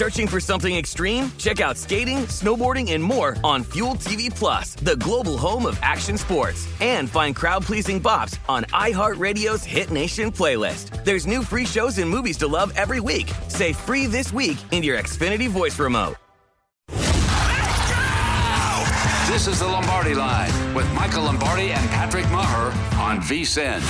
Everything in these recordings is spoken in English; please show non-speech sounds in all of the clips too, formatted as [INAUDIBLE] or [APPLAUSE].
Searching for something extreme? Check out skating, snowboarding, and more on Fuel TV Plus, the global home of action sports. And find crowd-pleasing bops on iHeartRadio's Hit Nation playlist. There's new free shows and movies to love every week. Say free this week in your Xfinity voice remote. This is the Lombardi Line with Michael Lombardi and Patrick Maher on VSIN.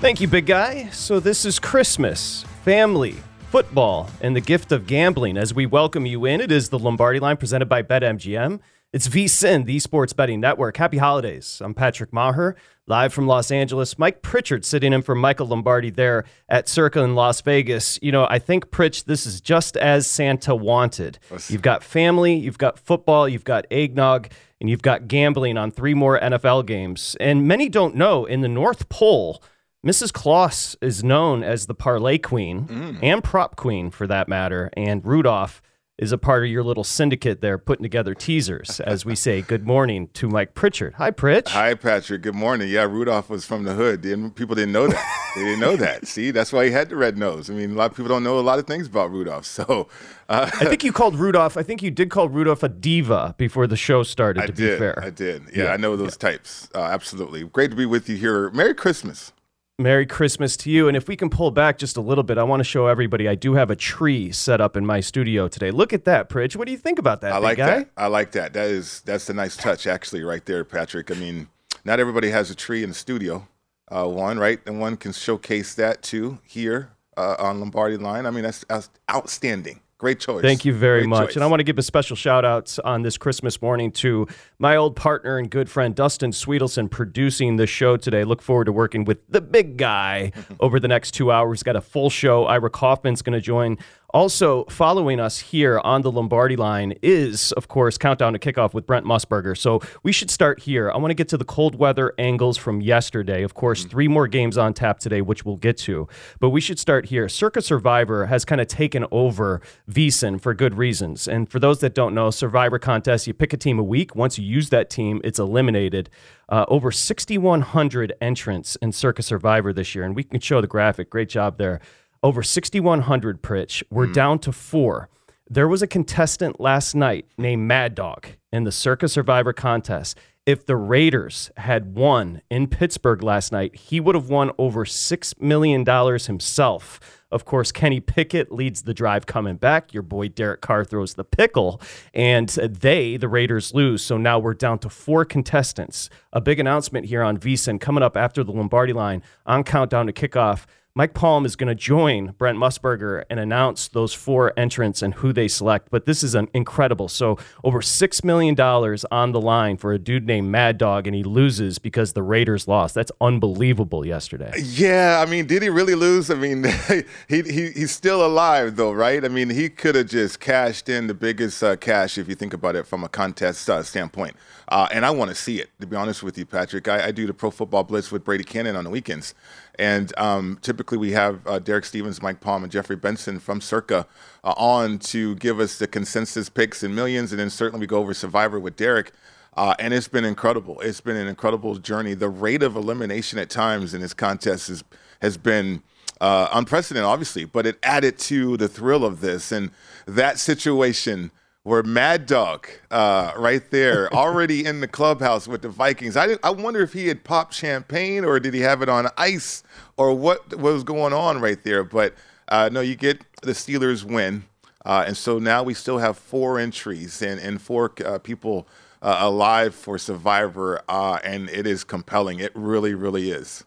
Thank you, big guy. So, this is Christmas, family, football, and the gift of gambling. As we welcome you in, it is the Lombardi Line presented by BetMGM. It's VSIN, the Sports Betting Network. Happy holidays. I'm Patrick Maher, live from Los Angeles. Mike Pritchard sitting in for Michael Lombardi there at Circa in Las Vegas. You know, I think, Pritch, this is just as Santa wanted. You've got family, you've got football, you've got eggnog, and you've got gambling on three more NFL games. And many don't know in the North Pole, Mrs. Claus is known as the parlay queen and prop queen for that matter. And Rudolph is a part of your little syndicate there putting together teasers as we say good morning to Mike Pritchard. Hi, Pritch. Hi, Patrick. Good morning. Yeah, Rudolph was from the hood. Didn't, people didn't know that. they didn't know that. [LAUGHS] See, that's why he had the red nose. I mean, a lot of people don't know a lot of things about Rudolph. So, uh, I think you called Rudolph. I think you did call Rudolph a diva before the show started. I to did. be fair, I did. Yeah, I know those types. Uh, absolutely. Great to be with you here. Merry Christmas. Merry Christmas to you. And if we can pull back just a little bit, I want to show everybody I do have a tree set up in my studio today. Look at that, Pritch. What do you think about that? I like guy? that. I like that. That is that's a nice touch, actually, right there, Patrick. I mean, not everybody has a tree in the studio. Uh, one, right, and one can showcase that too here uh, on Lombardi Line. I mean, that's, that's outstanding. Great choice. Thank you very Great much. choice. And I want to give a special shout out on this Christmas morning to my old partner and good friend Dustin Sweetelson producing the show today. Look forward to working with the big guy [LAUGHS] over the next two hours. Got a full show. Ira Kaufman's going to join. Also, following us here on the Lombardi line is, of course, Countdown to Kickoff with Brent Musburger. So we should start here. I want to get to the cold weather angles from yesterday. Of course, three more games on tap today, which we'll get to. But we should start here. Circa Survivor has kind of taken over VSIN for good reasons. And for those that don't know, Survivor contest, you pick a team a week. Once you use that team, it's eliminated. Uh, over 6,100 entrants in Circa Survivor this year. And we can show the graphic. Great job there. Over 6,100, Pritch. We're hmm. down to four. There was a contestant last night named Mad Dog in the Circa Survivor contest. If the Raiders had won in Pittsburgh last night, he would have won over $6 million himself. Of course, Kenny Pickett leads the drive coming back. Your boy Derek Carr throws the pickle, and they, the Raiders, lose. So now we're down to four contestants. A big announcement here on VSIN coming up after the Lombardi line on Countdown to Kickoff. Mike Palm is going to join Brent Musburger and announce those four entrants and who they select. But this is an incredible. So over six million dollars on the line for a dude named Mad Dog, and he loses because the Raiders lost. That's unbelievable. Yesterday. Yeah, I mean, did he really lose? I mean, [LAUGHS] he, he he's still alive though, right? I mean, he could have just cashed in the biggest uh, cash if you think about it from a contest uh, standpoint. Uh, and I want to see it, to be honest with you, Patrick. I, I, do the Pro Football Blitz with Brady Cannon on the weekends. And um, typically we have uh, Derek Stevens, Mike Palm, and Jeffrey Benson from Circa uh, on to give us the consensus picks and millions. And then certainly we go over Survivor with Derek. Uh, and it's been incredible. It's been an incredible journey. The rate of elimination at times in this contest is, has been uh, unprecedented, obviously, but it added to the thrill of this. And that situation – where Mad Dog, uh, right there, [LAUGHS] already in the clubhouse with the Vikings. I, I wonder if he had popped champagne or did he have it on ice or what, what was going on right there. But uh, no, you get the Steelers win. Uh, and so now we still have four entries and, and four uh, people uh, alive for Survivor. Uh, and it is compelling. It really, really is.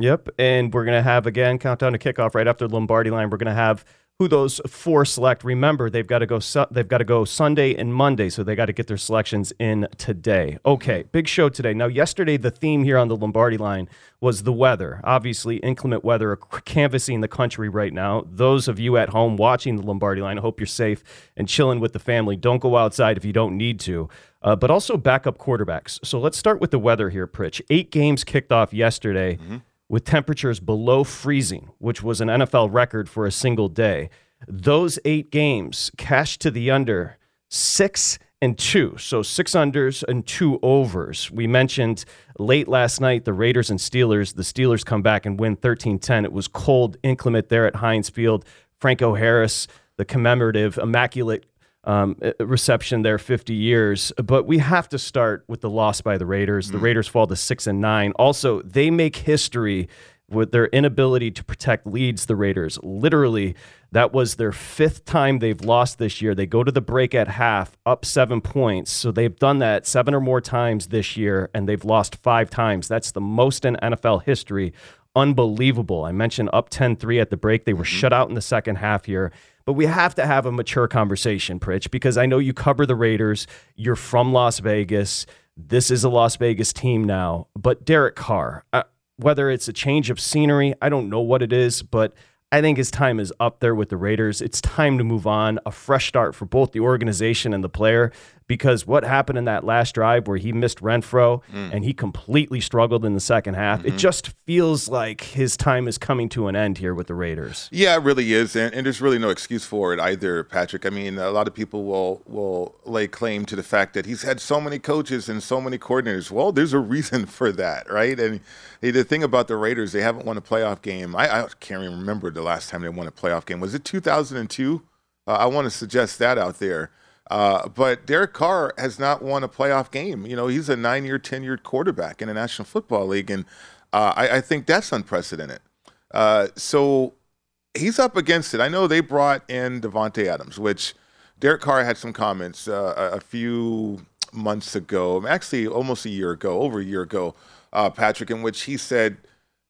Yep. And we're going to have, again, countdown to kickoff right after the Lombardi line. We're going to have who those four select. Remember, they've got to go. Su- they've got to go Sunday and Monday, so they got to get their selections in today. Okay, big show today. Now, yesterday the theme here on the Lombardi line was the weather. Obviously, inclement weather canvassing the country right now. Those of you at home watching the Lombardi line, I hope you're safe and chilling with the family. Don't go outside if you don't need to. Uh, but also backup quarterbacks. So let's start with the weather here, Pritch. Eight games kicked off yesterday. Mm-hmm with temperatures below freezing, which was an NFL record for a single day. Those eight games cashed to the under six and two. So six unders and two overs. We mentioned late last night the Raiders and Steelers. The Steelers come back and win 13 10. It was cold, inclement there at Heinz Field. Franco Harris, the commemorative, immaculate um, reception there 50 years. But we have to start with the loss by the Raiders. The mm. Raiders fall to six and nine. Also, they make history with their inability to protect leads. The Raiders literally. That was their fifth time they've lost this year. They go to the break at half, up seven points. So they've done that seven or more times this year, and they've lost five times. That's the most in NFL history. Unbelievable. I mentioned up 10 3 at the break. They were mm-hmm. shut out in the second half here. But we have to have a mature conversation, Pritch, because I know you cover the Raiders. You're from Las Vegas. This is a Las Vegas team now. But Derek Carr, uh, whether it's a change of scenery, I don't know what it is, but I think his time is up there with the Raiders. It's time to move on, a fresh start for both the organization and the player because what happened in that last drive where he missed Renfrow mm. and he completely struggled in the second half, mm-hmm. it just feels like his time is coming to an end here with the Raiders. Yeah, it really is, and, and there's really no excuse for it either, Patrick. I mean, a lot of people will will lay claim to the fact that he's had so many coaches and so many coordinators. Well, there's a reason [LAUGHS] for that, right? And the thing about the Raiders, they haven't won a playoff game. I, I can't even remember the last time they won a playoff game. Was it 2002? Uh, I want to suggest that out there. Uh, but Derek Carr has not won a playoff game. You know, he's a nine-year, tenured quarterback in the National Football League, and uh, I, I, think that's unprecedented. Uh, so he's up against it. I know they brought in Davante Adams, which Derek Carr had some comments uh, a few months ago, actually almost a year ago, over a year ago, uh, Patrick, in which he said,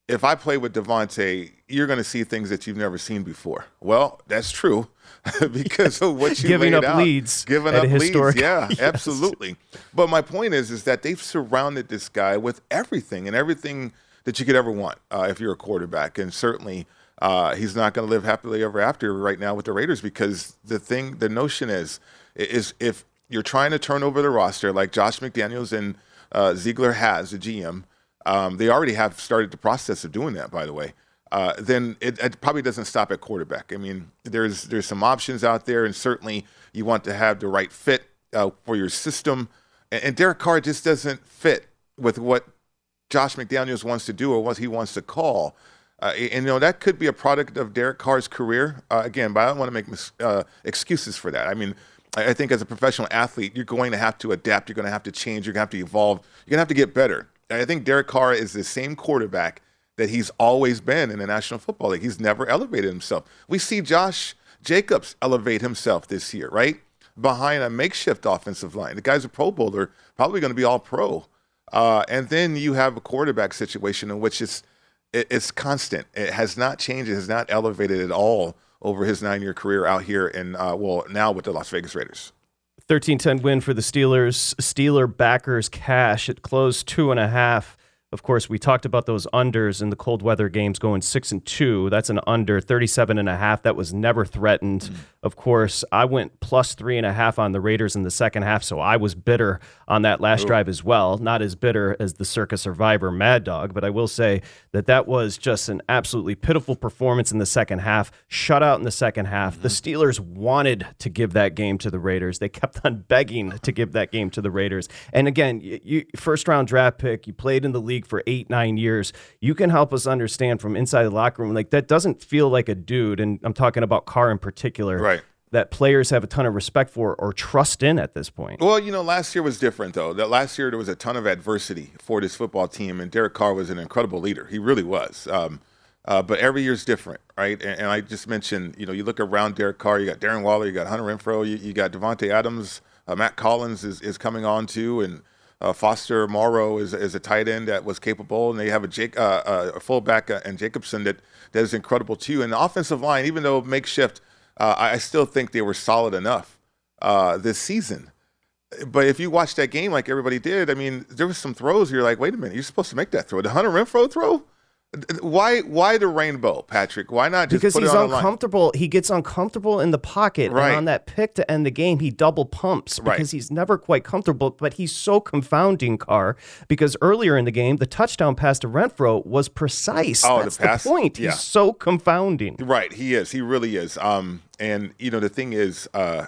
"If I play with Davante, you're going to see things that you've never seen before." Well, that's true. [LAUGHS] because of what you giving up out. leads, giving up leads. Yeah, [LAUGHS] yes. absolutely. But my point is, is that they've surrounded this guy with everything and everything that you could ever want uh, if you're a quarterback, and certainly. Uh, he's not going to live happily ever after right now with the Raiders because the thing, the notion is, is if you're trying to turn over the roster like Josh McDaniels and uh, Ziegler has, the GM, um, they already have started the process of doing that, by the way uh, then it, it, probably doesn't stop at quarterback. I mean, there's there's some options out there, and certainly you want to have the right fit uh, for your system. And, and, Derek Carr just doesn't fit with what Josh McDaniels wants to do or what he wants to call. Uh, and you know that could be a product of Derek Carr's career. Uh, again, but I don't want to make mis- uh, excuses for that. I mean, I, I think as a professional athlete, you're going to have to adapt. You're going to have to change. You're going to have to evolve. You're going to have to get better. I think Derek Carr is the same quarterback that he's always been in the National Football League. He's never elevated himself. We see Josh Jacobs elevate himself this year, right? Behind a makeshift offensive line. The guy's a Pro Bowler, probably going to be all pro. Uh, and then you have a quarterback situation in which it's it, it's constant. It has not changed. It has not elevated at all over his nine-year career out here in uh, well now with the Las Vegas Raiders. 13-10 win for the Steelers. Steeler backers cash. It closed two and a half. Of course, we talked about those unders in the cold weather games going six and two. That's an under 37 and a half. That was never threatened. Mm. Of course, I went plus three and a half on the Raiders in the second half, so I was bitter on that last Ooh. drive as well. Not as bitter as the Circa Survivor Mad Dog, but I will say that that was just an absolutely pitiful performance in the second half. Shutout in the second half. Mm-hmm. The Steelers wanted to give that game to the Raiders. They kept on [LAUGHS] begging to give that game to the Raiders. And again, you, first round draft pick, you played in the league for eight, nine years. You can help us understand from inside the locker room, like that doesn't feel like a dude. And I'm talking about Carr in particular. Right that players have a ton of respect for or trust in at this point. Well, you know, last year was different though. That last year there was a ton of adversity for this football team, and Derek Carr was an incredible leader. He really was. Um, uh, but every year is different, right? And, and, I just mentioned, you know, you look around Derek Carr, you got Darren Waller, you got Hunter Renfrow, you, you got Davante Adams, uh, Mack Hollins is, is coming on too, and uh, Foster Moreau is, is a tight end that was capable, and they have a, Jake, uh, uh, a fullback uh, and Jacobson that, that is incredible too. And the offensive line, even though makeshift – uh, I still think they were solid enough uh, this season. But if you watch that game like everybody did, I mean, there was some throws. You're like, wait a minute, you're supposed to make that throw. The Hunter Renfrow throw? Why why the rainbow, Patrick? Why not just because he's uncomfortable? He gets uncomfortable in the pocket, right. and on that pick to end the game, he double pumps because right. he's never quite comfortable. But he's so confounding, Carr, because earlier in the game, the touchdown pass to Renfrow was precise. Oh, That's the, pass? the point. Yeah. He's so confounding. Right, he is. He really is. Um, and you know the thing is, uh,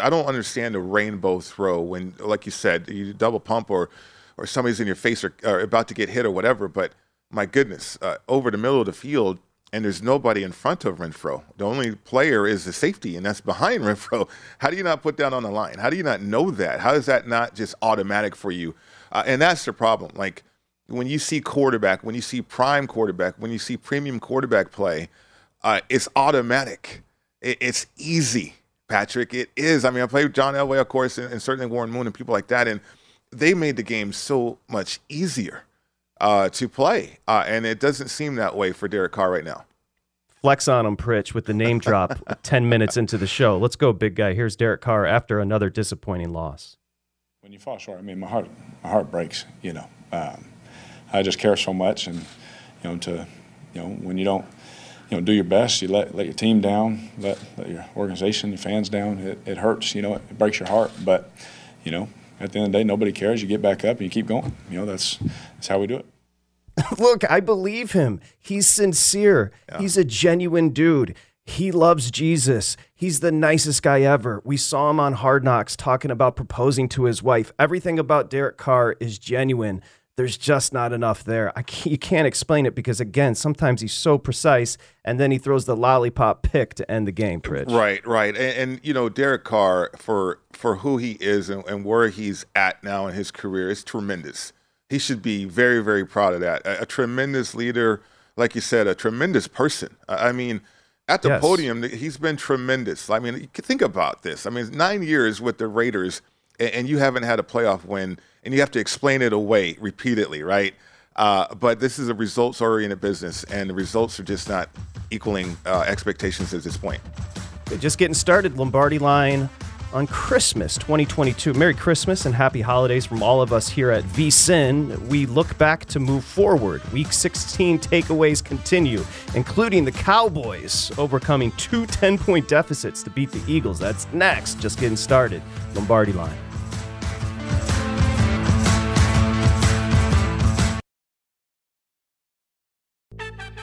I don't understand the rainbow throw when, like you said, you double pump or or somebody's in your face or, or about to get hit or whatever, but my goodness, uh, over the middle of the field, and there's nobody in front of Renfrow. The only player is the safety, and that's behind [LAUGHS] Renfrow. How do you not put that on the line? How do you not know that? How is that not just automatic for you? Uh, and that's the problem. Like when you see quarterback, when you see prime quarterback, when you see premium quarterback play, uh, it's automatic. It, it's easy, Patrick. It is. I mean, I played John Elway, of course, and, and certainly Warren Moon and people like that, and they made the game so much easier uh, to play. Uh, and it doesn't seem that way for Derek Carr right now. Flex on him, Pritch, with the name [LAUGHS] drop 10 minutes into the show. Let's go, big guy. Here's Derek Carr after another disappointing loss. When you fall short, I mean, my heart, my heart breaks, you know. Um, I just care so much. And, you know, to, you know, when you don't, you know, do your best, you let, let your team down, let, let your organization, your fans down. It, it hurts, you know, it, it breaks your heart. But, you know, at the end of the day, nobody cares. You get back up and you keep going. You know, that's that's how we do it. [LAUGHS] Look, I believe him. He's sincere. Yeah. He's a genuine dude. He loves Jesus. He's the nicest guy ever. We saw him on Hard Knocks talking about proposing to his wife. Everything about Derek Carr is genuine there's just not enough there. I can't, you can't explain it because again, sometimes he's so precise, and then he throws the lollipop pick to end the game. Pritch. Right, right, and, and, you know Derek Carr for for who he is and, and, where he's at now in his career is tremendous. He should be very, very proud of that. A, a tremendous leader, like you said, a tremendous person. I mean. At the yes. podium, he's been tremendous. I mean, think about this. I mean, nine years with the Raiders, and you haven't had a playoff win and you have to explain it away repeatedly, right? Uh, but this is a results oriented business, and the results are just not equaling uh, expectations at this point. Just getting started, Lombardi line on Christmas 2022. Merry Christmas and happy holidays from all of us here at VSIN. We look back to move forward. Week 16 takeaways continue, including the Cowboys overcoming two 10 point deficits to beat the Eagles. That's next. Just getting started. Lombardi line.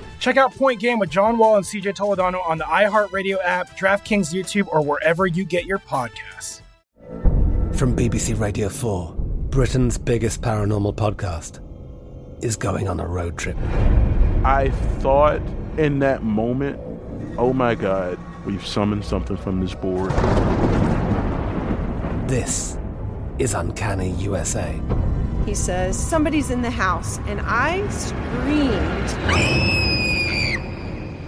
[LAUGHS] Check out Point Game with John Wall and CJ Toledano on the iHeartRadio app, DraftKings YouTube, or wherever you get your podcasts. From BBC Radio 4, Britain's biggest paranormal podcast is going on a road trip. I thought in that moment, oh my God, we've summoned something from this board. This is Uncanny USA. He says, Somebody's in the house, and I screamed.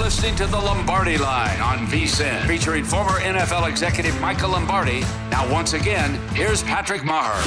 Listening to the Lombardi Line on VSIN, featuring former NFL executive Michael Lombardi. Now, once again, here's Patrick Maher.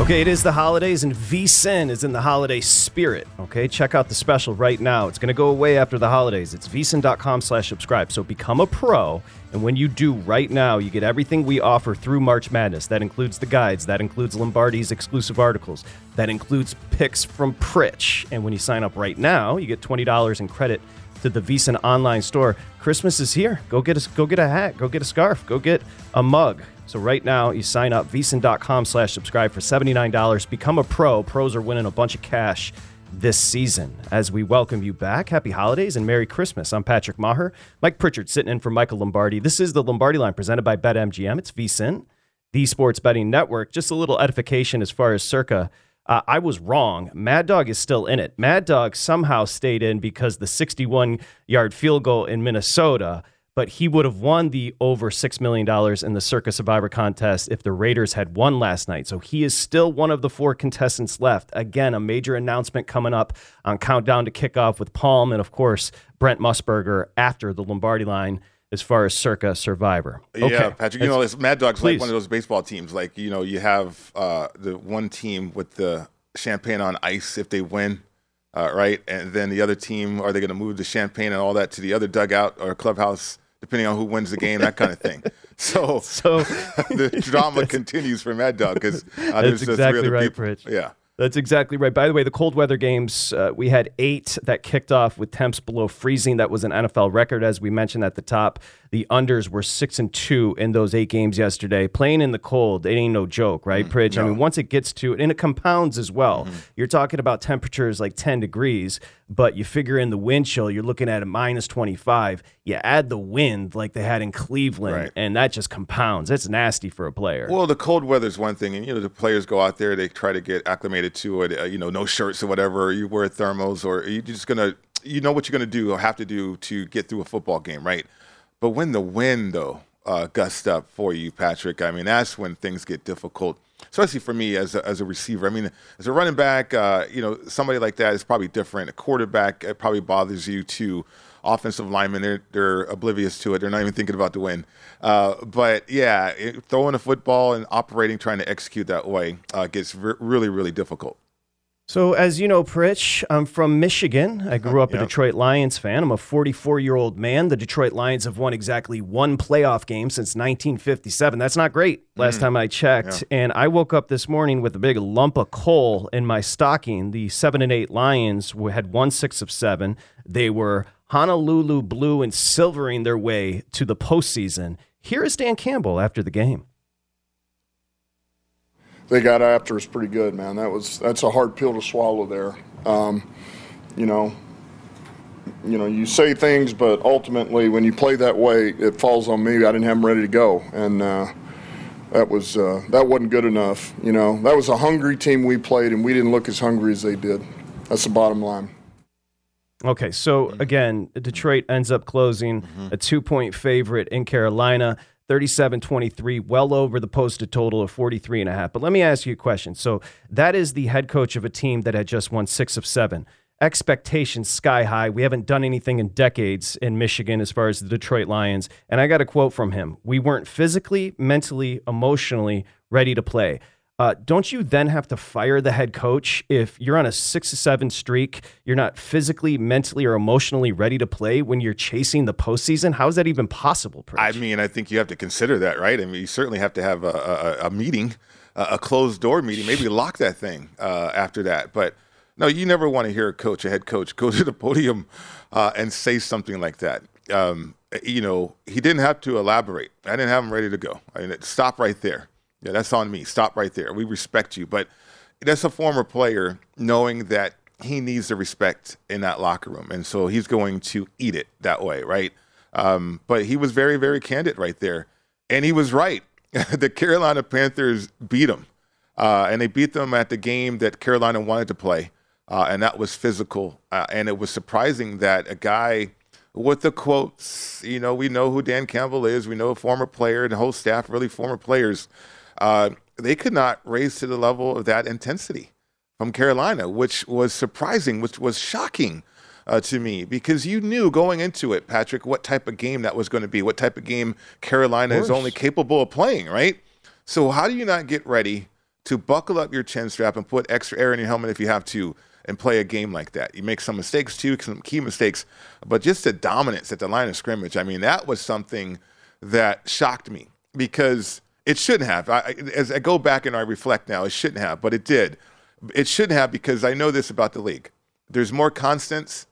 Okay, it is the holidays, and VSIN is in the holiday spirit. Okay, check out the special right now. It's going to go away after the holidays. It's vsin.com slash subscribe. So become a pro, and when you do right now, you get everything we offer through March Madness. That includes the guides, that includes Lombardi's exclusive articles, that includes picks from Pritch. And when you sign up right now, you get $20 in credit to the VSIN online store. Christmas is here. Go get a go get a hat. Go get a scarf. Go get a mug. So right now, you sign up vsin.com slash subscribe for $79. Become a pro. Pros are winning a bunch of cash this season. As we welcome you back, happy holidays and Merry Christmas. I'm Patrick Maher. Mike Pritchard sitting in for Michael Lombardi. This is the Lombardi line presented by BetMGM. It's VSIN, the sports betting network. Just a little edification as far as circa. Uh, I was wrong. Mad Dog is still in it. Mad Dog somehow stayed in because the 61 yard field goal in Minnesota, but he would have won the over $6 million in the Circa Survivor contest if the Raiders had won last night. So he is still one of the four contestants left. Again, a major announcement coming up on Countdown to Kickoff with Palm and, of course, Brent Musburger after the Lombardi line as far as circa survivor. Okay. Yeah, Patrick, you know, it's, Mad Dog's Please. like one of those baseball teams. Like, you know, you have uh, the one team with the champagne on ice if they win, uh, right? And then the other team, are they going to move the champagne and all that to the other dugout or clubhouse, depending on who wins the game, that kind of thing. [LAUGHS] So, so [LAUGHS] the drama [LAUGHS] continues for Mad Dog because uh, that's exactly right, people. Rich. Yeah. That's exactly right. By the way, the cold weather games, uh, we had eight that kicked off with temps below freezing. That was an NFL record, as we mentioned at the top. The unders were six and two in those eight games yesterday. Playing in the cold, it ain't no joke, right, mm, Pritch? No. I mean, once it gets to it, and it compounds as well. Mm-hmm. You're talking about temperatures like 10 degrees, but you figure in the wind chill, you're looking at a minus 25. You add the wind like they had in Cleveland, right. and that just compounds. It's nasty for a player. Well, the cold weather is one thing, and you know the players go out there, they try to get acclimated to it. Uh, you know, no shirts or whatever. You wear thermals, or you're just gonna, you know what you're gonna do or have to do to get through a football game, right? But when the wind, though, uh, gusts up for you, Patrick, I mean, that's when things get difficult, especially for me as a, as a receiver. I mean, as a running back, uh, you know, somebody like that is probably different. A quarterback, it probably bothers you too. Offensive linemen, they're, they're oblivious to it. They're not even thinking about the win. Uh, but yeah, it, throwing a football and operating, trying to execute that way uh, gets re- really, really difficult. So, as you know, Pritch, I'm from Michigan. I grew up yep. a Detroit Lions fan. I'm a 44 year old man. The Detroit Lions have won exactly one playoff game since 1957. That's not great, last mm. time I checked. Yeah. And I woke up this morning with a big lump of coal in my stocking. The 7 and 8 Lions had won six of seven. They were Honolulu blue and silvering their way to the postseason. Here is Dan Campbell after the game. They got after us pretty good, man. That was that's a hard pill to swallow there. Um, you know, you know, you say things, but ultimately, when you play that way, it falls on me. I didn't have them ready to go, and uh, that was uh, that wasn't good enough. You know, that was a hungry team we played, and we didn't look as hungry as they did. That's the bottom line. Okay, so Mm-hmm. again, Detroit ends up closing a two point favorite in Carolina, 37 23, well over the posted total of 43 and a half. But let me ask you a question. So that is the head coach of a team that had just won six of seven. Expectations sky high. We haven't done anything in decades in Michigan as far as the Detroit Lions. And I got a quote from him We weren't physically, mentally, emotionally ready to play. Uh, don't you then have to fire the head coach if you're on a six to seven streak? You're not physically, mentally, or emotionally ready to play when you're chasing the postseason. How is that even possible? Pritch? I mean, I think you have to consider that, right? I mean, you certainly have to have a, a, a meeting, a, closed door meeting, maybe lock that thing uh, after that. But no, you never want to hear a coach, a head coach, go to the podium uh, and say something like that. Um, you know, he didn't have to elaborate. I didn't have him ready to go. I mean, stop right there. Yeah, that's on me. Stop right there. We respect you. But that's a former player knowing that he needs the respect in that locker room. And so he's going to eat it that way, right? Um, but he was very, very candid right there. And he was right. [LAUGHS] the Carolina Panthers beat him. Uh, and they beat them at the game that Carolina wanted to play. Uh, and that was physical. Uh, and it was surprising that a guy with the quotes, you know, we know who Dan Campbell is. We know a former player and the whole staff, really former players. Uh, they could not raise to the level of that intensity from Carolina, which was surprising, which was shocking uh, to me because you knew going into it, Patrick, what type of game that was going to be, what type of game Carolina is only capable of playing, right? So how do you not get ready to buckle up your chin strap and put extra air in your helmet if you have to and play a game like that? You make some mistakes too, some key mistakes, but just the dominance at the line of scrimmage. I mean, that was something that shocked me because it shouldn't have. I, as I go back and I reflect now, it shouldn't have, but it did. It shouldn't have because I know this about the league. There's more constants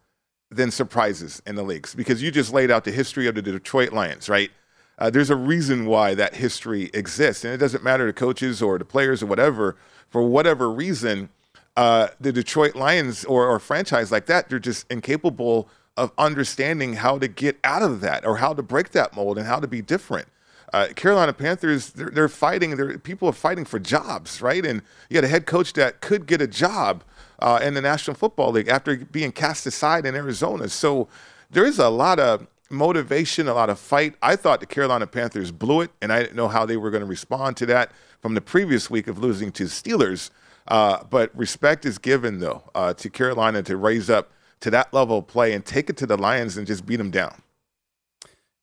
than surprises in the leagues because you just laid out the history of the Detroit Lions, right? Uh, there's a reason why that history exists, and it doesn't matter to coaches or the players or whatever. For whatever reason, uh, the Detroit Lions or, or franchise like that, they're just incapable of understanding how to get out of that or how to break that mold and how to be different. Uh, Carolina Panthers, they're, they're fighting. They're, people are fighting for jobs, right? And you had a head coach that could get a job uh, in the National Football League after being cast aside in Arizona. So there is a lot of motivation, a lot of fight. I thought the Carolina Panthers blew it, and I didn't know how they were going to respond to that from the previous week of losing to Steelers. Uh, but respect is given, though, uh, to Carolina to raise up to that level of play and take it to the Lions and just beat them down.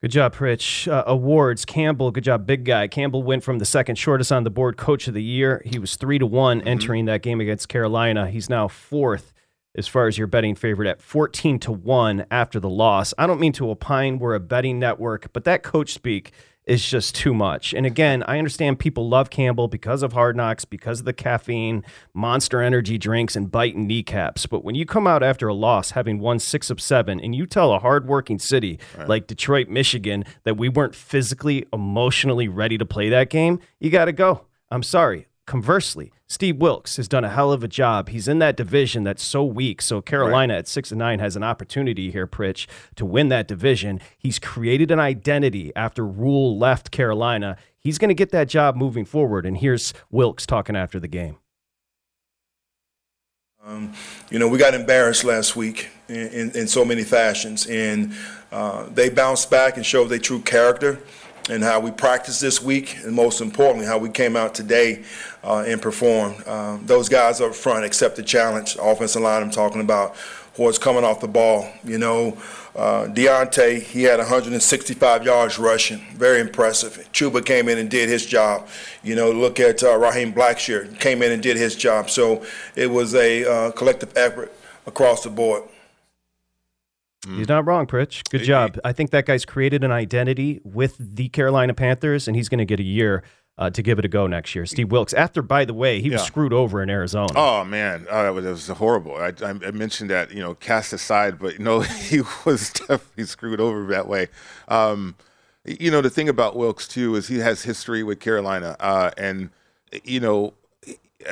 Good job, Pritch. Uh, awards. Campbell, good job, big guy. Campbell went from the second shortest on the board, coach of the year. He was three to one entering that game against Carolina. He's now fourth as far as your betting favorite at 14 to 1 after the loss. I don't mean to opine we're a betting network, but that coach speak is just too much. And again, I understand people love Campbell because of hard knocks, because of the caffeine, monster energy drinks, and biting kneecaps. But when you come out after a loss, having won six of seven, and you tell a hardworking city like Detroit, Michigan, that we weren't physically, emotionally ready to play that game, you got to go. I'm sorry. Conversely, Steve Wilks has done a hell of a job. He's in that division that's so weak. So Carolina at six and nine has an opportunity here, Pritch, to win that division. He's created an identity after Rhule left Carolina. He's going to get that job moving forward. And here's Wilks talking after the game. Um, you know, we got embarrassed last week in, in, in so many fashions, and uh, they bounced back and showed their true character and how we practiced this week, and most importantly, how we came out today uh, and performed. Um, those guys up front accept the challenge. Offensive line, I'm talking about, was coming off the ball. You know, uh, D'Onta, he had 165 yards rushing, very impressive. Chuba came in and did his job. You know, look at uh, Raheem Blackshear, came in and did his job. So it was a uh, collective effort across the board. He's not wrong, Pritch. Good job. I think that guy's created an identity with the Carolina Panthers, and he's going to get a year uh, to give it a go next year. Steve Wilks, after, by the way, he was Yeah. screwed over in Arizona. Oh man, uh, it, was, it was horrible. I, I, I mentioned that you know cast aside, but no, [LAUGHS] he was definitely screwed over that way. Um, you know the thing about Wilks too is he has history with Carolina, uh, and you know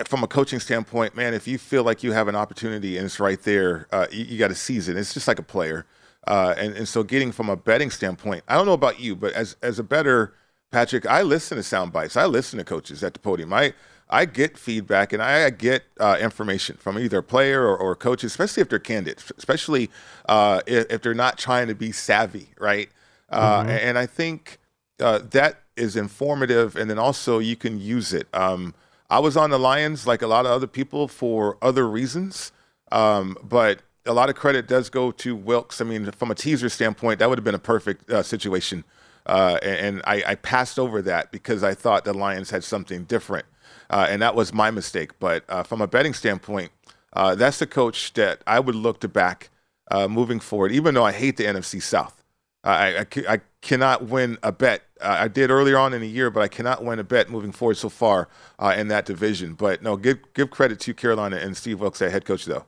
from a coaching standpoint, man, if you feel like you have an opportunity and it's right there, uh, you, you got to seize it. It's just like a player, uh, and and so getting from a betting standpoint, I don't know about you, but as as a better Patrick, I listen to sound bites. I listen to coaches at the podium. I I get feedback and I get uh, information from either a player or, or coaches, especially if they're candid, especially uh, if, if they're not trying to be savvy, right? Uh, Mhm. And I think uh, that is informative, and then also you can use it. Um, I was on the Lions like a lot of other people for other reasons, um, but a lot of credit does go to Wilks. I mean, from a teaser standpoint, that would have been a perfect uh, situation. Uh, and I, I passed over that because I thought the Lions had something different. Uh, and that was my mistake. But uh, from a betting standpoint, uh, that's the coach that I would look to back uh, moving forward, even though I hate the NFC South. I, I, I cannot win a bet. Uh, I did earlier on in the year, but I cannot win a bet moving forward so far uh, in that division. But no, give give credit to Carolina and Steve Wilks, head coach, though.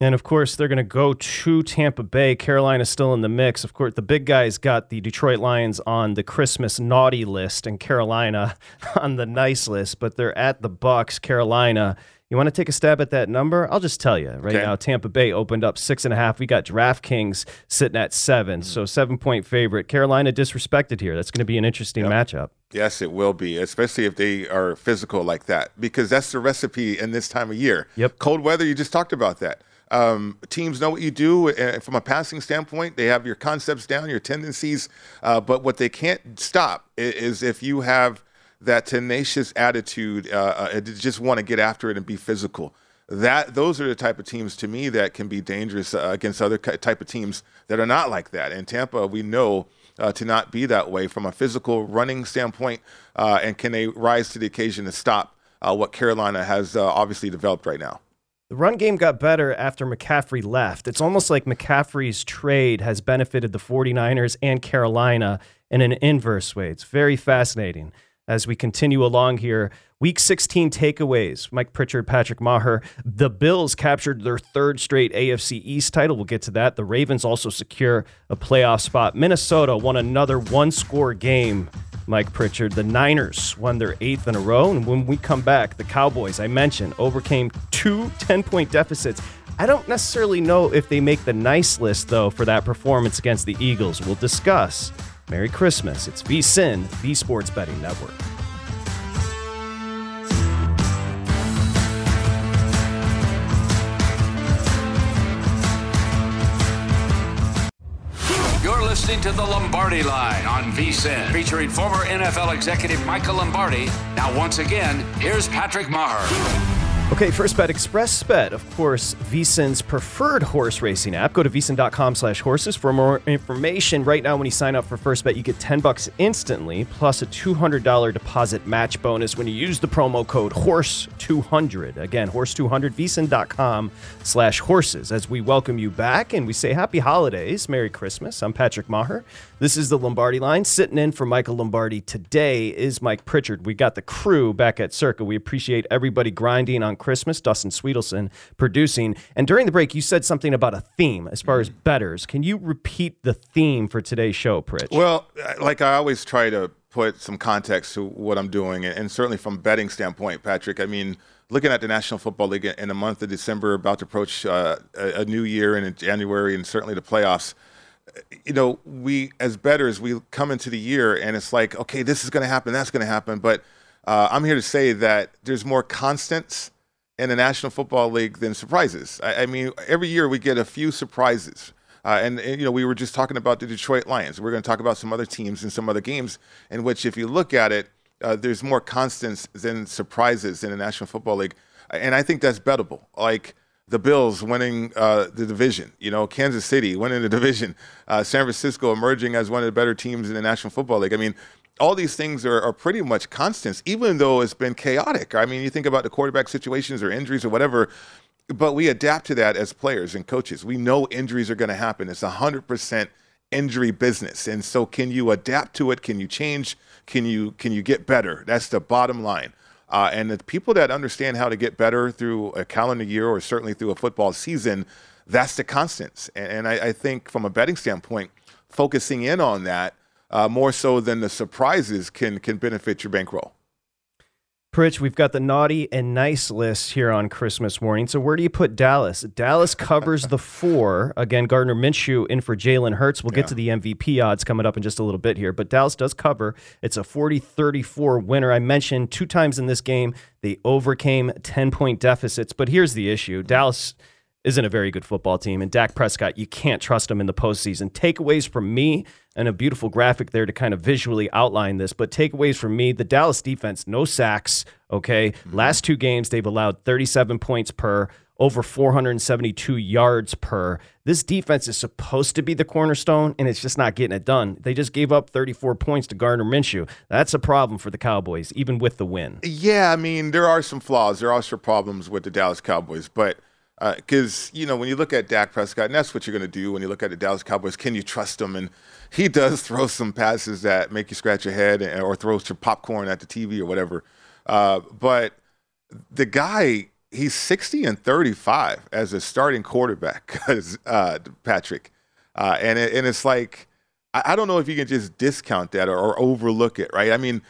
And of course, they're going to go to Tampa Bay. Carolina's still in the mix. Of course, the big guys got the Detroit Lions on the Christmas naughty list and Carolina [LAUGHS] on the nice list, but they're at the Bucks. Carolina. You want to take a stab at that number? I'll just tell you right Okay. now. Tampa Bay opened up six and a half. We got DraftKings sitting at seven, so seven point favorite. Carolina disrespected here. That's going to be an interesting matchup. Yes, it will be, especially if they are physical like that, because that's the recipe in this time of year. Yep. Cold weather, you just talked about that. Um, teams know what you do and from a passing standpoint. They have your concepts down, your tendencies, uh, but what they can't stop is if you have that tenacious attitude uh, uh, just want to get after it and be physical. That those are the type of teams to me that can be dangerous uh, against other type of teams that are not like that. And Tampa, we know uh, to not be that way from a physical running standpoint, uh, and can they rise to the occasion to stop uh, what Carolina has uh, obviously developed right now? The run game got better after McCaffrey left. It's almost like McCaffrey's trade has benefited the 49ers and Carolina in an inverse way. It's very fascinating as we continue along here. Week 16 takeaways. Mike Pritchard, Patrick Maher. The Bills captured their third straight AFC East title. We'll get to that. The Ravens also secure a playoff spot. Minnesota won another one score game. Mike Pritchard. The Niners won their eighth in a row. And when we come back, the Cowboys, I mentioned, overcame two 10 point deficits. I don't necessarily know if they make the nice list, though, for that performance against the Eagles. We'll discuss. Merry Christmas. It's VSIN, the Sports Betting Network. You're listening to the Lombardi Line on VSIN, featuring former NFL executive Michael Lombardi. Now, once again, here's Patrick Maher. Okay, First Bet Express Bet, of course, VSIN's preferred horse racing app. Go to VSIN.com slash horses for more information. Right now, when you sign up for First Bet, you get 10 bucks instantly, plus a $200 deposit match bonus when you use the promo code HORSE200. Again, HORSE200, VSIN.com slash horses. As we welcome you back and we say happy holidays, Merry Christmas. I'm Patrick Maher. This is the Lombardi line. Sitting in for Michael Lombardi today is Mike Pritchard. We got the crew back at Circa. We appreciate everybody grinding on Christmas. Dustin Sweetelson producing. And during the break, you said something about a theme as far as betters. Can you repeat the theme for today's show, Pritch? Well, like I always try to put some context to what I'm doing, and, certainly from a betting standpoint, Patrick. I mean, looking at the National Football League in the month of December, about to approach uh, a, a new year, and in January, and certainly the playoffs. You know, we as betters, we come into the year, and it's like, okay, this is going to happen, that's going to happen, but uh, I'm here to say that there's more constants in the National Football League than surprises. I, I mean, every year we get a few surprises. Uh, and, and, you know, we were just talking about the Detroit Lions. We're going to talk about some other teams and some other games in which, if you look at it, uh, there's more constants than surprises in the National Football League. And I think that's bettable. Like the Bills winning uh, the division, you know, Kansas City winning the division, uh, San Francisco emerging as one of the better teams in the National Football League. I mean, all these things are, are pretty much constants, even though it's been chaotic. I mean, you think about the quarterback situations or injuries or whatever, but we adapt to that as players and coaches. We know injuries are going to happen. It's a 100% injury business. And so, can you adapt to it? Can you change? Can you can you get better? That's the bottom line. Uh, and the people that understand how to get better through a calendar year or certainly through a football season, that's the constants. And, and I, I, think from a betting standpoint, focusing in on that uh, more so than the surprises can can benefit your bankroll. Pritch, we've got the naughty and nice list here on Christmas morning. So where do you put Dallas? Dallas covers the four. Again, Gardner Minshew in for Jalen Hurts. We'll get to the MVP odds coming up in just a little bit here. But Dallas does cover. It's a 40-34 winner. I mentioned two times in this game they overcame 10-point deficits. But here's the issue. Dallas isn't a very good football team. And Dak Prescott, you can't trust him in the postseason. Takeaways from me, and a beautiful graphic there to kind of visually outline this, but takeaways from me the Dallas defense, no sacks. Okay. Mm-hmm. Last two games, they've allowed 37 points per, over 472 yards per. This defense is supposed to be the cornerstone, and it's just not getting it done. They just gave up 34 points to Gardner Minshew. That's a problem for the Cowboys, even with the win. Yeah, I mean, there are some flaws. There are some problems with the Dallas Cowboys, but – because uh, you know when you look at Dak Prescott, and that's what you're going to do when you look at the Dallas Cowboys. Can you trust him? And he does [LAUGHS] throw some passes that make you scratch your head, and, or throw some popcorn at the TV or whatever. Uh, but the guy, he's 60 and 35 as a starting quarterback, [LAUGHS] uh, Patrick, uh, and it, and it's like I, I, don't know if you can just discount that or, or overlook it, right? I mean,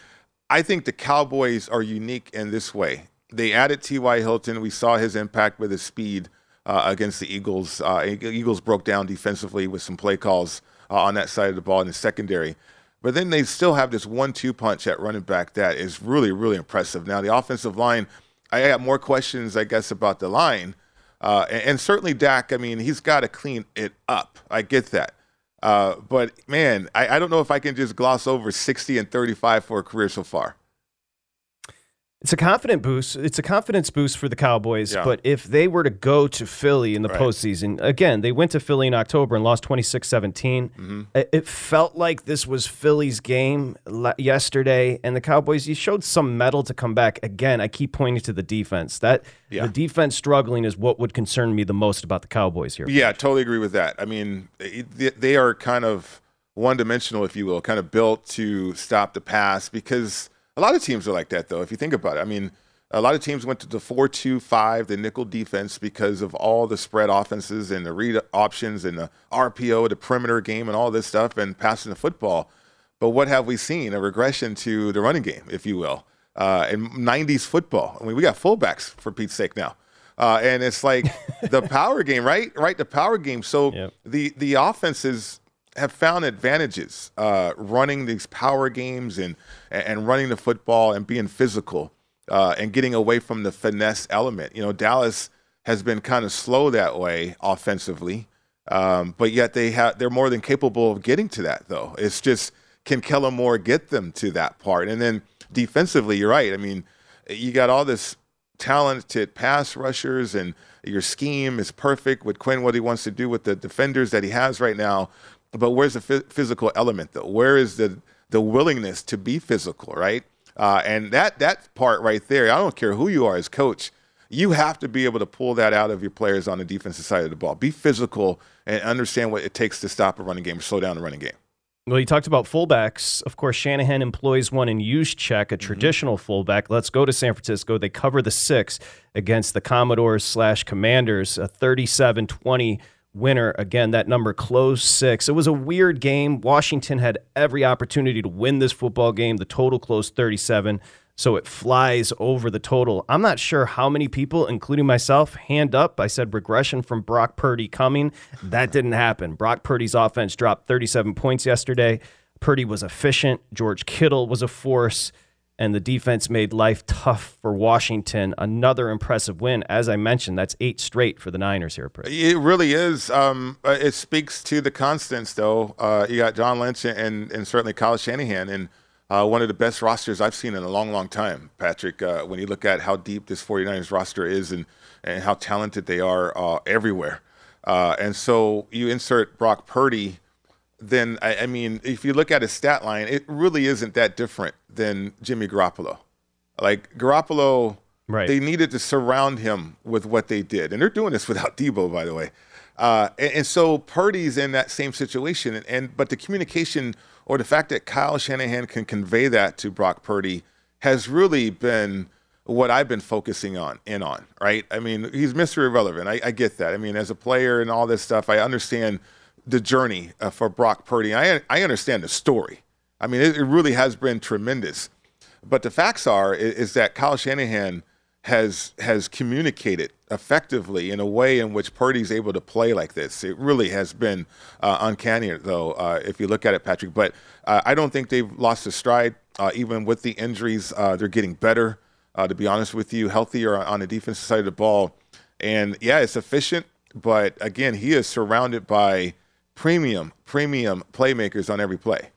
I think the Cowboys are unique in this way they added T.Y. Hilton. We saw his impact with his speed uh, against the Eagles. Uh, Eagles broke down defensively with some play calls uh, on that side of the ball in the secondary. But then they still have this one-two punch at running back that is really, really impressive. Now the offensive line, I got more questions, I guess, about the line, uh, and, and, certainly Dak. I mean, he's got to clean it up. I get that. Uh, but man, I, I don't know if I can just gloss over 60 and 35 for a career so far. It's a confident boost. It's a confidence boost for the Cowboys. Yeah. But if they were to go to Philly in the right. postseason, again, they went to Philly in October and lost 26 17. Mm-hmm. It felt like this was Philly's game yesterday. And the Cowboys, you showed some metal to come back. Again, I keep pointing to the defense. That yeah. The defense struggling is what would concern me the most about the Cowboys here. Yeah, totally agree with that. I mean, they are kind of one dimensional, if you will, kind of built to stop the pass because a lot of teams are like that, though, if you think about it. I mean, a lot of teams went to the 4 2 5, the nickel defense, because of all the spread offenses and the read options and the RPO, the perimeter game, and all this stuff, and passing the football. But what have we seen? A regression to the running game, if you will, uh, in 90s football. I mean, we got fullbacks, for Pete's sake, now. Uh, and it's like [LAUGHS] the power game, right? Right, the power game. So yep. the the offenses have found advantages uh, running these power games and and running the football and being physical uh, and getting away from the finesse element. You know, Dallas has been kind of slow that way offensively, um, but yet they have they're more than capable of getting to that. Though it's just can Kellen Moore get them to that part? And then defensively, you're right. I mean, you got all this talented pass rushers and your scheme is perfect with Quinn, what he wants to do with the defenders that he has right now. But where's the physical element though? Where is the the willingness to be physical, right? Uh, and that that part right there, I don't care who you are as coach, you have to be able to pull that out of your players on the defensive side of the ball. Be physical and understand what it takes to stop a running game or slow down a running game. Well, you talked about fullbacks. Of course, Shanahan employs one in Juszczyk, a mm-hmm. traditional fullback. Let's go to San Francisco. They cover the six against the Commodores slash Commanders, a 37 20 winner. Again, that number closed six. It was a weird game. Washington had every opportunity to win this football game. The total closed 37, so it flies over the total. I'm not sure how many people, including myself, hand up. I said regression from Brock Purdy coming. That didn't happen. Brock Purdy's offense dropped 37 points yesterday. Purdy was efficient. George Kittle was a force and the defense made life tough for Washington. Another impressive win. As I mentioned, that's eight straight for the Niners here. It really is. Um, uh, it speaks to the constants, though. Uh, you got John Lynch and, and certainly Kyle Shanahan, and uh, one of the best rosters I've seen in a long, long time, Patrick. Uh, when you look at how deep this 49ers roster is and, and how talented they are uh, everywhere. Uh, and so you insert Brock Purdy then I, I, mean, if you look at his stat line, it really isn't that different than Jimmy Garoppolo. Like Garoppolo, right. they needed to surround him with what they did, and they're doing this [LAUGHS] without Deebo, by the way. Uh, and, and, so Purdy's in that same situation. And, and, but the communication or the fact that Kyle Shanahan can convey that to Brock Purdy has really been what I've been focusing on in on, right? I mean, he's Mr. Irrelevant. I, I get that. I mean, as a player and all this stuff, I understand the journey uh, for Brock Purdy. I, I understand the story. I mean, it, it, really has been tremendous. But the facts are is, is that Kyle Shanahan has has communicated effectively in a way in which Purdy's able to play like this. It really has been uh, uncanny, though, uh, if you look at it, Patrick. But uh, I don't think they've lost a stride. Uh, even with the injuries, uh, they're getting better to be honest with you, healthier on the defensive side of the ball. And yeah, it's efficient, but again, he is surrounded by premium, premium playmakers on every play.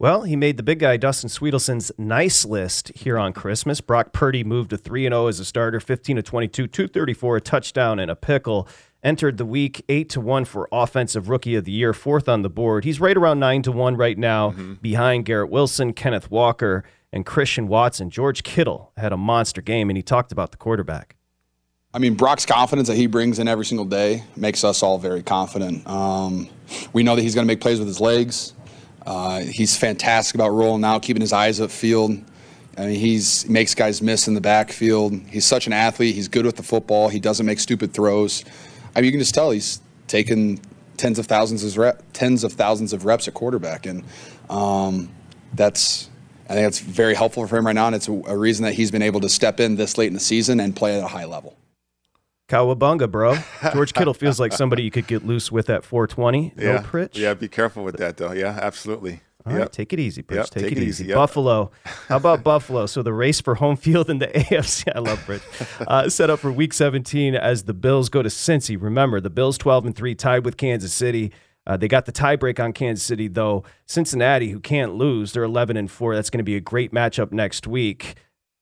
Well, he made the big guy Dustin Sweetelson's nice list here on Christmas. Brock Purdy moved to 3 0 as a starter, 15 to 22, 234, a touchdown, and a pickle. Entered the week 8 to 1 for Offensive Rookie of the Year, fourth on the board. He's right around 9 to 1 right now, mm-hmm. behind Garrett Wilson, Kenneth Walker, and Christian Watson. George Kittle had a monster game, and he talked about the quarterback. I mean, Brock's confidence that he brings in every single day makes us all very confident. Um, we know that he's going to make plays with his legs. Uh, he's fantastic about rolling out, keeping his eyes upfield. I mean, he's he makes guys miss in the backfield. He's such an athlete. He's good with the football. He doesn't make stupid throws. I mean, you can just tell he's taken tens of thousands of rep, tens of thousands of reps at quarterback, and um, that's I think it's very helpful for him right now, and it's a, reason that he's been able to step in this late in the season and play at a high level. Cowabunga, bro. George Kittle feels like somebody you could get loose with at 420. Yeah. No Pritch. Yeah, be careful with that, though. Yeah, absolutely. All yep. right, take it easy, Pritch. Yep, take, take, it, it easy. Yep. Buffalo. How about [LAUGHS] Buffalo? So the race for home field in the [LAUGHS] AFC. I love Pritch. Uh, set up for Week 17 as the Bills go to Cincy. Remember, the Bills 12 and three, tied with Kansas City. Uh, they got the tiebreak on Kansas City, though. Cincinnati, who can't lose, they're 11 and 4. That's going to be a great matchup next week.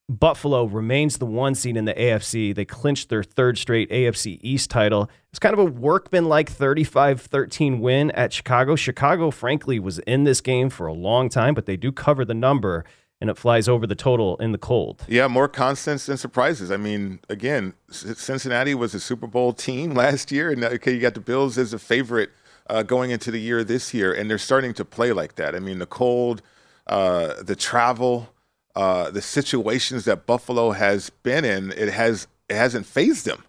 Buffalo remains the one seed in the AFC. They clinched their third straight AFC East title. It's kind of a workman like 35 13 win at Chicago. Chicago, frankly, was in this game for a long time, but they do cover the number and it flies over the total in the cold. Yeah, more constants than surprises. I mean, again, Cincinnati was a Super Bowl team [LAUGHS] last year, and okay, you got the Bills as a favorite uh, going into the year this year, and they're starting to play like that. I mean, the cold, uh, the travel, uh, the situations that Buffalo has been in, it has it hasn't phased them.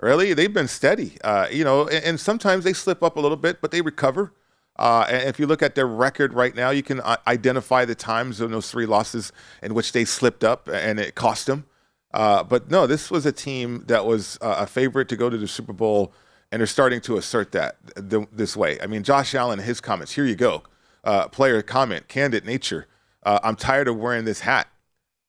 Really, they've been steady. Uh, you know, and, and, sometimes they slip up a little bit, but they recover. Uh, and if you look at their record right now, you can uh, identify the times of those three losses in which they slipped up and it cost them. but no, this was a team that was a favorite to go to the Super Bowl and they're starting to assert that th- this way. I mean, Josh Allen, his comments. Here you go. Uh, player comment, candid nature. Uh, I'm tired of wearing this hat.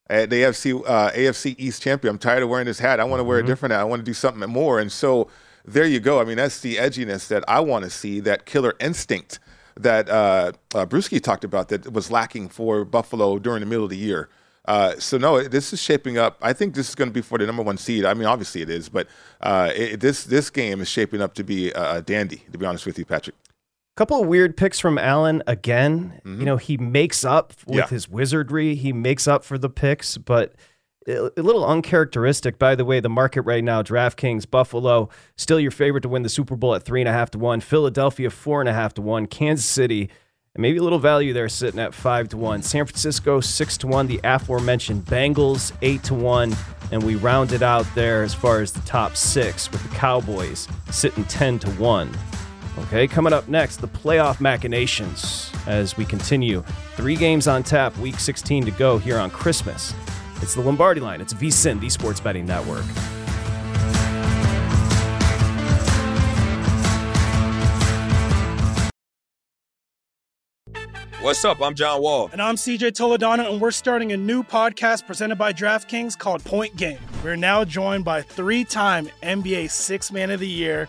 At the AFC uh, AFC East champion. I'm tired of wearing this hat. I want to wear mm-hmm. a different hat. I want to do something more. And so there you go. I mean, that's the edginess that I want to see. That killer instinct that uh, uh, Bruschi talked about that was lacking for Buffalo during the middle of the year. Uh, so no, this is shaping up. I think this is going to be for the number one seed. I mean, obviously it is, but uh, it, this this game is shaping up to be a dandy. To be honest with you, Patrick. Couple of weird picks from Allen again. Mm-hmm. You know, he makes up with yeah. his wizardry. He makes up for the picks, but a little uncharacteristic. By the way, the market right now: DraftKings, Buffalo, still your favorite to win the Super Bowl at three and a half to one. Philadelphia, four and a half to one. Kansas City maybe a little value there sitting at 5 to 1. San Francisco 6 to 1, the aforementioned Bengals 8 to 1, and we rounded out there as far as the top 6 with the Cowboys sitting 10 to 1. Okay, coming up next, the playoff machinations as we continue. 3 games on tap, week 16 to go here on Christmas. It's the Lombardi line. It's VSIN, the Sports Betting Network. What's up? I'm John Wall. And I'm CJ Toledano, and we're starting a new podcast presented by DraftKings called Point Game. We're now joined by three time NBA Six Man of the Year,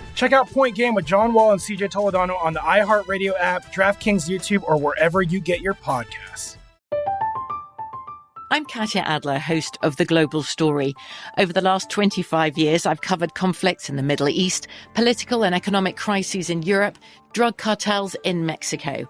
Check out Point Game with John Wall and CJ Toledano on the iHeartRadio app, DraftKings YouTube, or wherever you get your podcasts. I'm Katya Adler, host of The Global Story. Over the last 25 years, I've covered conflicts in the Middle East, political and economic crises in Europe, drug cartels in Mexico.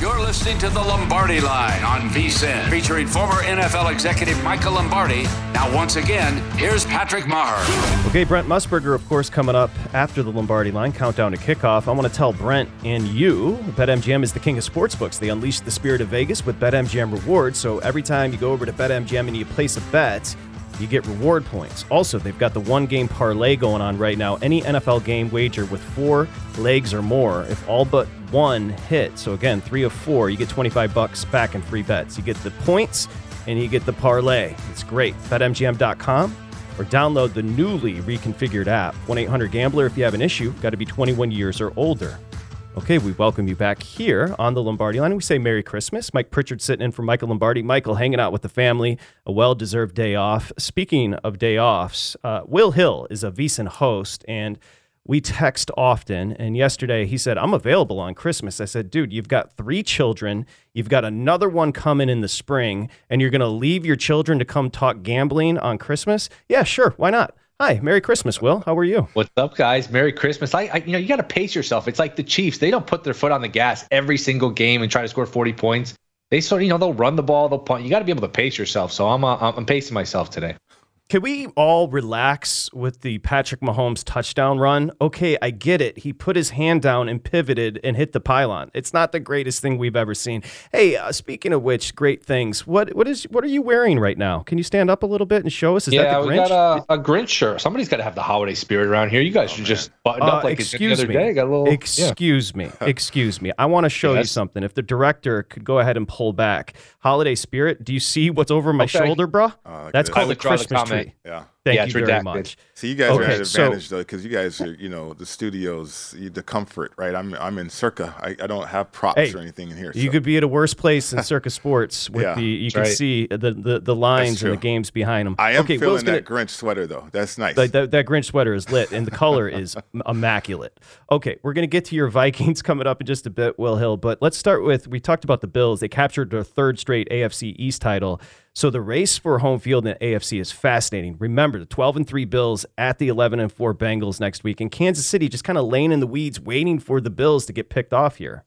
You're listening to the Lombardi Line on VSIN, featuring former NFL executive Michael Lombardi. Now, once again, here's Patrick Meagher. Okay, Brent Musburger, of course, coming up after the Lombardi line countdown to kickoff. I want to tell Brent and you, BetMGM is the king of sportsbooks. They unleash the spirit of Vegas with BetMGM rewards. So every time you go over to BetMGM and you place a bet, you get reward points. Also, they've got the one game parlay going on right now. Any NFL game wager with four legs or more, if all but one hit, so again, three of four, you get 25 bucks back in free bets. You get the points and you get the parlay. It's great. BetMGM.com or download the newly reconfigured app. 1 800 Gambler if you have an issue. Got to be 21 years or older. Okay, we welcome you back here on the Lombardi line. We say Merry Christmas. Mike Pritchard sitting in for Michael Lombardi. Michael hanging out with the family, a well deserved day off. Speaking of day offs, uh, Will Hill is a VSiN host, and we text often. And yesterday he said, I'm available on Christmas. I said, dude, you've got three children. You've got another one coming in the spring, and you're going to leave your children to come talk gambling on Christmas? Yeah, sure. Why not? Hi, Merry Christmas, Will. How are you? What's up, guys? Merry Christmas. I, I you know, you got to pace yourself. It's like the Chiefs; they don't put their foot on the gas every single game and try to score 40 points. They sort, you know, they'll run the ball, they'll punt. You got to be able to pace yourself. So I'm, uh, I'm pacing myself today. Can we all relax with the Patrick Mahomes touchdown run? Okay, I get it. He put his hand down and pivoted and hit the pylon. It's not the greatest thing we've ever seen. Hey, uh, speaking of which, great things. What what is what are you wearing right now? Can you stand up a little bit and show us? Is yeah, that the we got a, a Grinch shirt. Somebody's got to have the holiday spirit around here. You guys should just button up Uh, like it's any excuse other me. day. Got a little. yeah. excuse me. [LAUGHS] Excuse me. I want to show you something. If the director could go ahead and pull back, holiday spirit. Do you see what's over my Okay. shoulder, bro? That's good. called I a withdraw the Christmas comment. Tree. Yeah. Thank Yeah, you very redacted. much. So you guys are at an so- advantage though, because you guys are, you know, the studios, the comfort, right? I'm I'm in Circa. I, I don't have props Hey, or anything in here. You so- could be at a worse place than Circa [LAUGHS] Sports with Yeah, the you can right. see the, the, the lines and the games behind them. I am okay, feeling gonna, that Grinch sweater though. That's nice. that, that, that Grinch sweater is lit and the color is immaculate. Okay, we're going to get to your Vikings [LAUGHS] coming up in just a bit, Will Hill, but let's start with we talked about the Bills. They captured their third straight AFC East title. So the race for home field in the AFC is fascinating. Remember, the 12 and 3 Bills at the 11 and 4 Bengals next week and Kansas City just kind of laying in the weeds waiting for the Bills to get picked off here.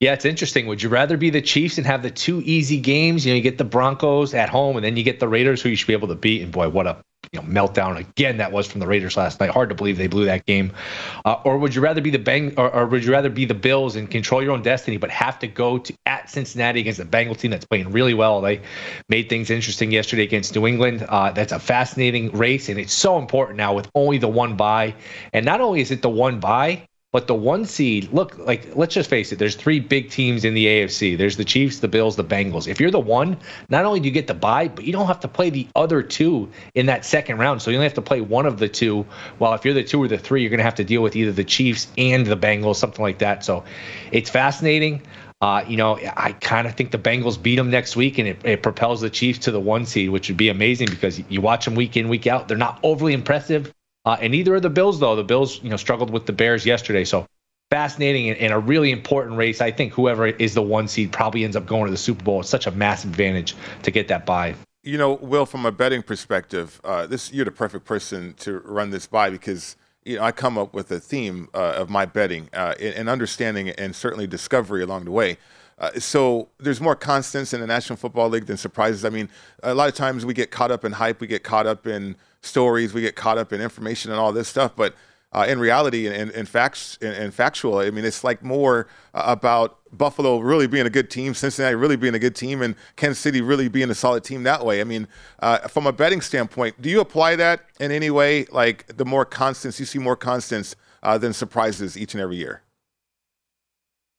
Yeah, it's interesting. Would you rather be the Chiefs and have the two easy games? You know, you get the Broncos at home, and then you get the Raiders, who you should be able to beat. And boy, what a you know, meltdown again that was from the Raiders last night. Hard to believe they blew that game. Uh, or would you rather be the bang, or, or, would you rather be the Bills and control your own destiny, but have to go to at Cincinnati against the Bengal team that's playing really well? They made things interesting yesterday against New England. Uh, that's a fascinating race, and it's so important now with only the one bye. And not only is it the one bye, but the one seed, look, like let's just face it, there's three big teams in the AFC. There's the Chiefs, the Bills, the Bengals. If you're the one, not only do you get the bye, but you don't have to play the other two in that second round. So you only have to play one of the two. While if you're the two or the three, you're going to have to deal with either the Chiefs and the Bengals, something like that. So it's fascinating. Uh, you know, I kind of think the Bengals beat them next week, and it, it, propels the Chiefs to the one seed, which would be amazing because you watch them week in, week out. They're not overly impressive, uh, and neither are the Bills, though. The Bills, you know, struggled with the Bears yesterday. So fascinating and, and, a really important race. I think whoever is the one seed probably ends up going to the Super Bowl. It's such a massive advantage to get that bye. You know, Will, from a betting perspective, uh, this you're the perfect person to run this by because you know I come up with a theme uh, of my betting uh, and understanding and certainly discovery along the way. Uh, so there's more constants in the National Football League than surprises. I mean, a lot of times we get caught up in hype, we get caught up in stories, we get caught up in information and all this stuff. But uh, in reality and, and, facts and, factual, I mean, it's like more uh, about Buffalo really being a good team, Cincinnati really being a good team, and Kansas City really being a solid team that way. I mean, uh, from a betting standpoint, do you apply that in any way? Like the more constants, you see more constants uh, than surprises each and every year.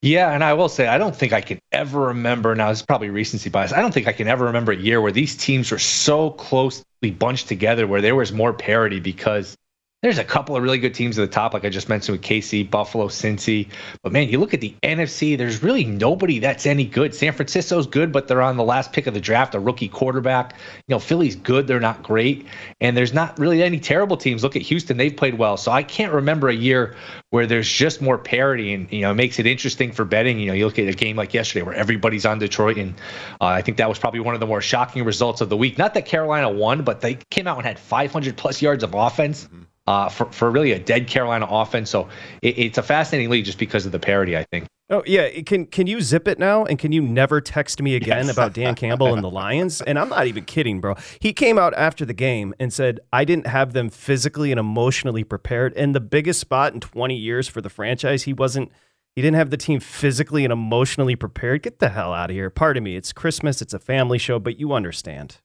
Yeah, and I will say I don't think I can ever remember. Now this is probably recency bias. I don't think I can ever remember a year where these teams were so closely bunched together, where there was more parity because there's a couple of really good teams at the top, like I just mentioned with KC, Buffalo, Cincy. But man, you look at the NFC, there's really nobody that's any good. San Francisco's good, but they're on the last pick of the draft, a rookie quarterback. You know, Philly's good, they're not great. And there's not really any terrible teams. Look at Houston, they've played well. So I can't remember a year where there's just more parity and, you know, it makes it interesting for betting. You know, you look at a game like yesterday where everybody's on Detroit. And uh, I think that was probably one of the more shocking results of the week. Not that Carolina won, but they came out and had 500 plus yards of offense. Mm-hmm uh, for, for really a dead Carolina offense. So it, it's a fascinating league just because of the parity, I think. Oh yeah, can can you zip it now? And can you never text me again yes. about Dan Campbell and the [LAUGHS] Lions? And I'm not even kidding, bro. He came out after the game and said, "I didn't have them physically and emotionally prepared." And the biggest spot in 20 years for the franchise, he wasn't. He didn't have the team physically and emotionally prepared. Get the hell out of here. Pardon me. It's Christmas. It's a family show, but you understand.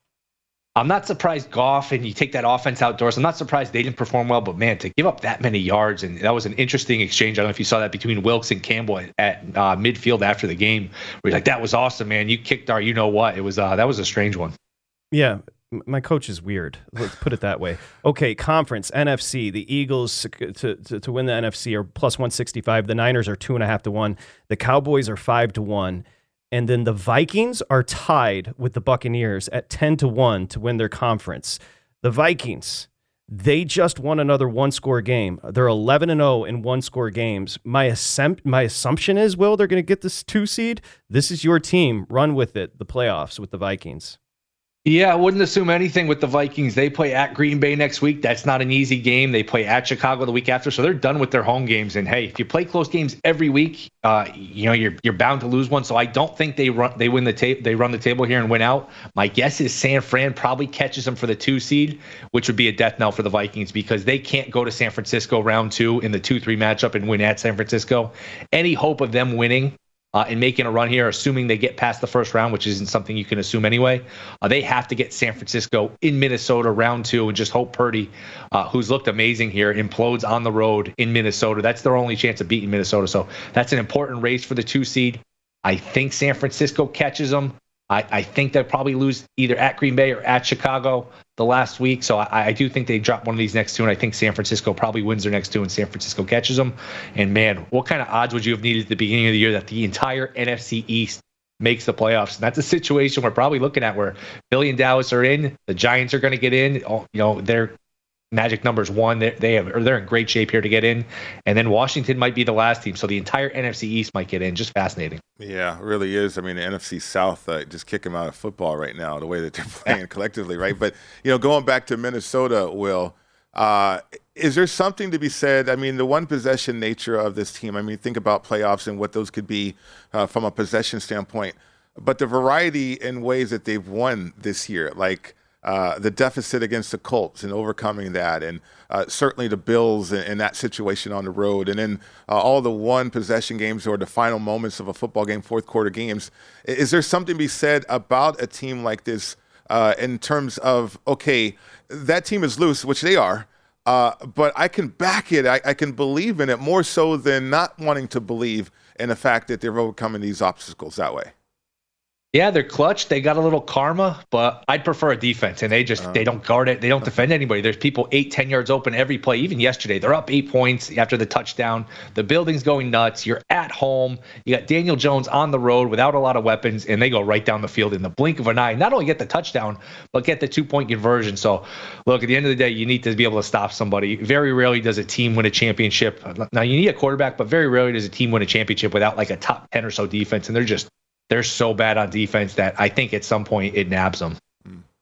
I'm not surprised Goff and you take that offense outdoors. I'm not surprised they didn't perform well, but man, to give up that many yards and that was an interesting exchange. I don't know if you saw that between Wilks and Campbell at, uh, midfield after the game, where like, "That was awesome, man. You kicked our, you know what? It was uh, that was a strange one." Yeah, my coach is weird. Let's put it that way. Okay, conference NFC. The Eagles to, to, to win the NFC are plus one sixty five. The Niners are two and a half to one. The Cowboys are five to one. And then the Vikings are tied with the Buccaneers at 10 to 1 to win their conference. The Vikings, they just won another one score game. They're 11 and 0 in one score games. My, assumption, my assumption is, Will, they're going to get this two seed. This is your team. Run with it, the playoffs with the Vikings. Yeah, I wouldn't assume anything with the Vikings. They play at Green Bay next week. That's not an easy game. They play at Chicago the week after, so they're done with their home games. And hey, if you play close games every week, uh, you know you're you're bound to lose one. So I don't think they run they win the tape they run the table here and win out. My guess is San Fran probably catches them for the two seed, which would be a death knell for the Vikings because they can't go to San Francisco round two in the two three matchup and win at San Francisco. Any hope of them winning uh, and making a run here, assuming they get past the first round, which isn't something you can assume anyway. Uh, they have to get San Francisco in Minnesota round two and just hope Purdy, uh, who's looked amazing here, implodes on the road in Minnesota. That's their only chance of beating Minnesota. So that's an important race for the two seed. I think San Francisco catches them. I, I think they'll probably lose either at Green Bay or at Chicago the last week. So I, I, do think they drop one of these next two, and I think San Francisco probably wins their next two, and San Francisco catches them. And man, what kind of odds would you have needed at the beginning of the year that the entire NFC East makes the playoffs? And that's a situation we're probably looking at where Philly and Dallas are in, the Giants are going to get in. You know, they're magic numbers one. They, they have, or they're in great shape here to get in, and then Washington might be the last team. So the entire NFC East might get in. Just fascinating. Yeah, really is. I mean, the NFC South uh, just kick them out of football right now, the way that they're [LAUGHS] playing collectively, right? But you know, going back to Minnesota, Will. Uh, is there something to be said? I mean, the one possession nature of this team. I mean, think about playoffs and what those could be uh, from a possession standpoint, but the variety in ways that they've won this year, like uh, the deficit against the Colts and overcoming that, and uh, certainly the Bills in, that situation on the road, and then uh, all the one possession games or the final moments of a football game, fourth quarter games. Is there something to be said about a team like this uh, in terms of, okay, that team is loose, which they are. Uh, but I can back it. I, I, can believe in it more so than not wanting to believe in the fact that they're overcoming these obstacles that way. Yeah, they're clutch. They got a little karma, but I'd prefer a defense. And they just uh, they don't guard it. They don't defend anybody. There's people eight, ten yards open every play. Even yesterday, they're up eight points after the touchdown. The building's going nuts. You're at home. You got Daniel Jones on the road without a lot of weapons, and they go right down the field in the blink of an eye. Not only get the touchdown, but get the two point conversion. So, look, at the end of the day, you need to be able to stop somebody. Very rarely does a team win a championship. Now you need a quarterback, but very rarely does a team win a championship without like a top ten or so defense. And they're just they're so bad on defense that I think at some point it nabs them.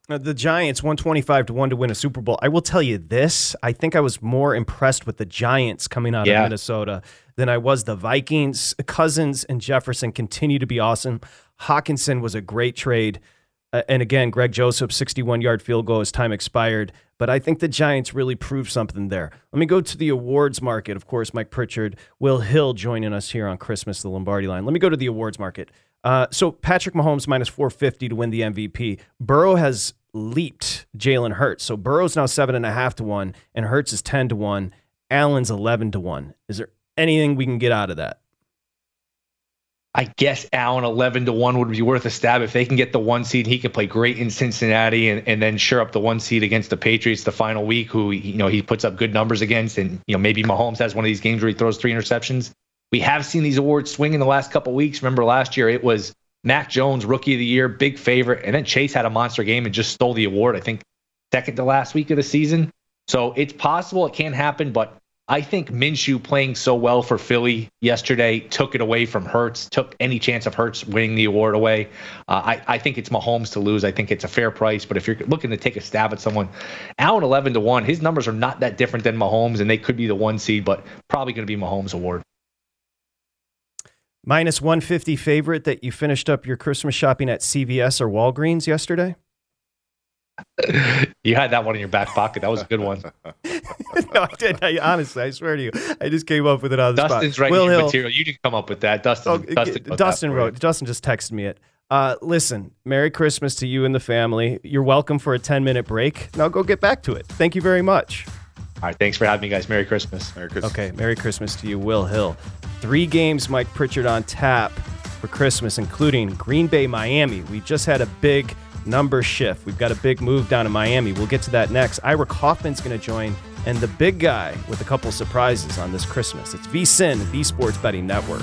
The Giants 125 to 1 to win a Super Bowl. I will tell you this, I think I was more impressed with the Giants coming out yeah. of Minnesota than I was the Vikings. Cousins and Jefferson continue to be awesome. Hockenson was a great trade. Uh, and again, Greg Joseph 61 yard field goal as time expired. But I think the Giants really proved something there. Let me go to the awards market. Of course, Mike Pritchard, Will Hill joining us here on Christmas, the Lombardi line. Let me go to the awards market. Uh, so Patrick Mahomes minus 450 to win the MVP. Burrow has leaped Jalen Hurts. So Burrow's now seven and a half to one, and Hurts is 10 to one. Allen's 11 to one. Is there anything we can get out of that? I guess Allen 11 to 1 would be worth a stab. If they can get the one seed, he could play great in Cincinnati and, and then sure up the one seed against the Patriots the final week, who, you know, he puts up good numbers against. And, you know, maybe Mahomes has one of these games where he throws three interceptions. We have seen these awards swing in the last couple weeks. Remember last year it was Mac Jones, rookie of the year, big favorite, and then Chase had a monster game and just stole the award. I think second to last week of the season. So it's possible it can happen, but I think Minshew playing so well for Philly yesterday took it away from Hurts, took any chance of Hurts winning the award away. Uh, I, I think it's Mahomes to lose. I think it's a fair price, but if you're looking to take a stab at someone, Allen 11 to 1, his numbers are not that different than Mahomes, and they could be the one seed, but probably going to be Mahomes' award. Minus 150 favorite that you finished up your Christmas shopping at CVS or Walgreens yesterday? [LAUGHS] you had that one in your back pocket. That was a good one. [LAUGHS] no, I did. I, honestly, I swear to you, I just came up with it on the Dustin's spot. writing Will Hill, material. You didn't come up with that. Dustin. Oh, Dustin, Dustin wrote. Dustin just texted me it. Uh, listen, Merry Christmas to you and the family. You're welcome for a 10 minute break. Now go get back to it. Thank you very much. All right. Thanks for having me, guys. Merry Christmas. Merry Christmas. Okay. Merry Christmas to you, Will Hill. Three games Mike Pritchard on tap for Christmas, including Green Bay, Miami. We just had a big number shift. We've got a big move down in Miami. We'll get to that next. Ira Kaufman's going to join, and the big guy with a couple surprises on this Christmas. It's VSIN, the Sports Betting Network.